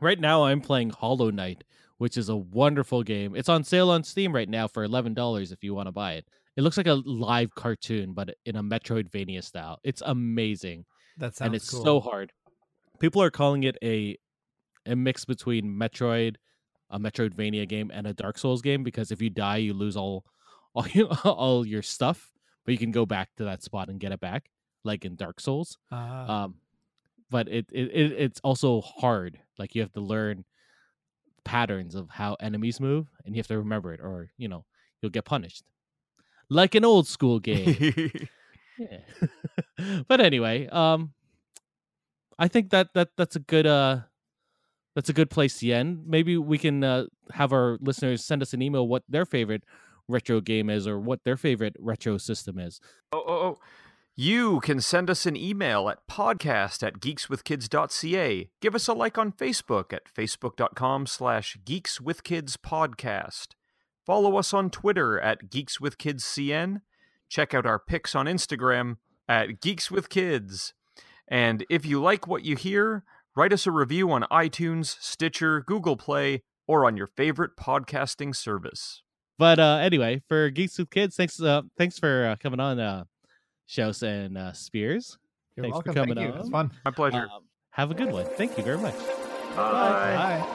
right now I'm playing Hollow Knight, which is a wonderful game. It's on sale on Steam right now for eleven dollars if you want to buy it. It looks like a live cartoon, but in a Metroidvania style. It's amazing, That sounds and it's cool. so hard. People are calling it a a mix between Metroid, a Metroidvania game, and a Dark Souls game because if you die, you lose all all <laughs> you, all your stuff, but you can go back to that spot and get it back, like in Dark Souls. Ah, Um, but it, it it it's also hard. Like you have to learn patterns of how enemies move, and you have to remember it, or you know you'll get punished, like an old school game. <laughs> yeah. <laughs> but anyway, um, I think that that that's a good uh. That's a good place to end. Maybe we can uh, have our listeners send us an email what their favorite retro game is or what their favorite retro system is. Oh, oh, oh. You can send us an email at podcast at geekswithkids.ca. Give us a like on Facebook at facebook.com slash geekswithkidspodcast. Follow us on Twitter at geekswithkidscn. Check out our pics on Instagram at geekswithkids. And if you like what you hear, write us a review on iTunes, Stitcher, Google Play, or on your favorite podcasting service. But uh, anyway, for Geeks with Kids, thanks uh, thanks for uh, coming on, uh, Shouse and uh, Spears. You're thanks for coming Thank you. It's fun. My pleasure. Um, have a good one. Thank you very much. Bye. Bye.